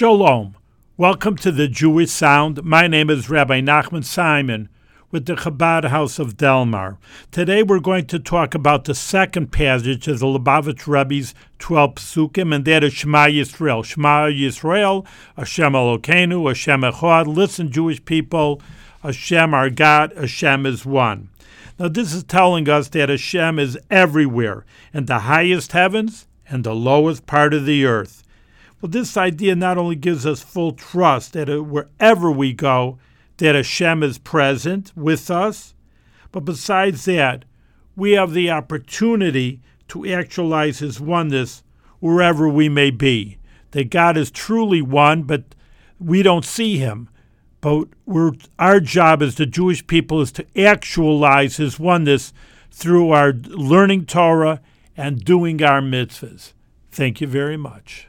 Shalom. Welcome to the Jewish Sound. My name is Rabbi Nachman Simon with the Chabad House of Delmar. Today we're going to talk about the second passage of the Lubavitch Rebbe's 12 Psukim, and that is Shema Yisrael. Shema Yisrael, Hashem Elokeinu, Hashem Echad. Listen, Jewish people, Hashem our God, Hashem is one. Now this is telling us that Hashem is everywhere, in the highest heavens and the lowest part of the earth. Well, this idea not only gives us full trust that uh, wherever we go, that Hashem is present with us, but besides that, we have the opportunity to actualize His oneness wherever we may be. That God is truly one, but we don't see Him. But our job as the Jewish people is to actualize His oneness through our learning Torah and doing our mitzvahs. Thank you very much.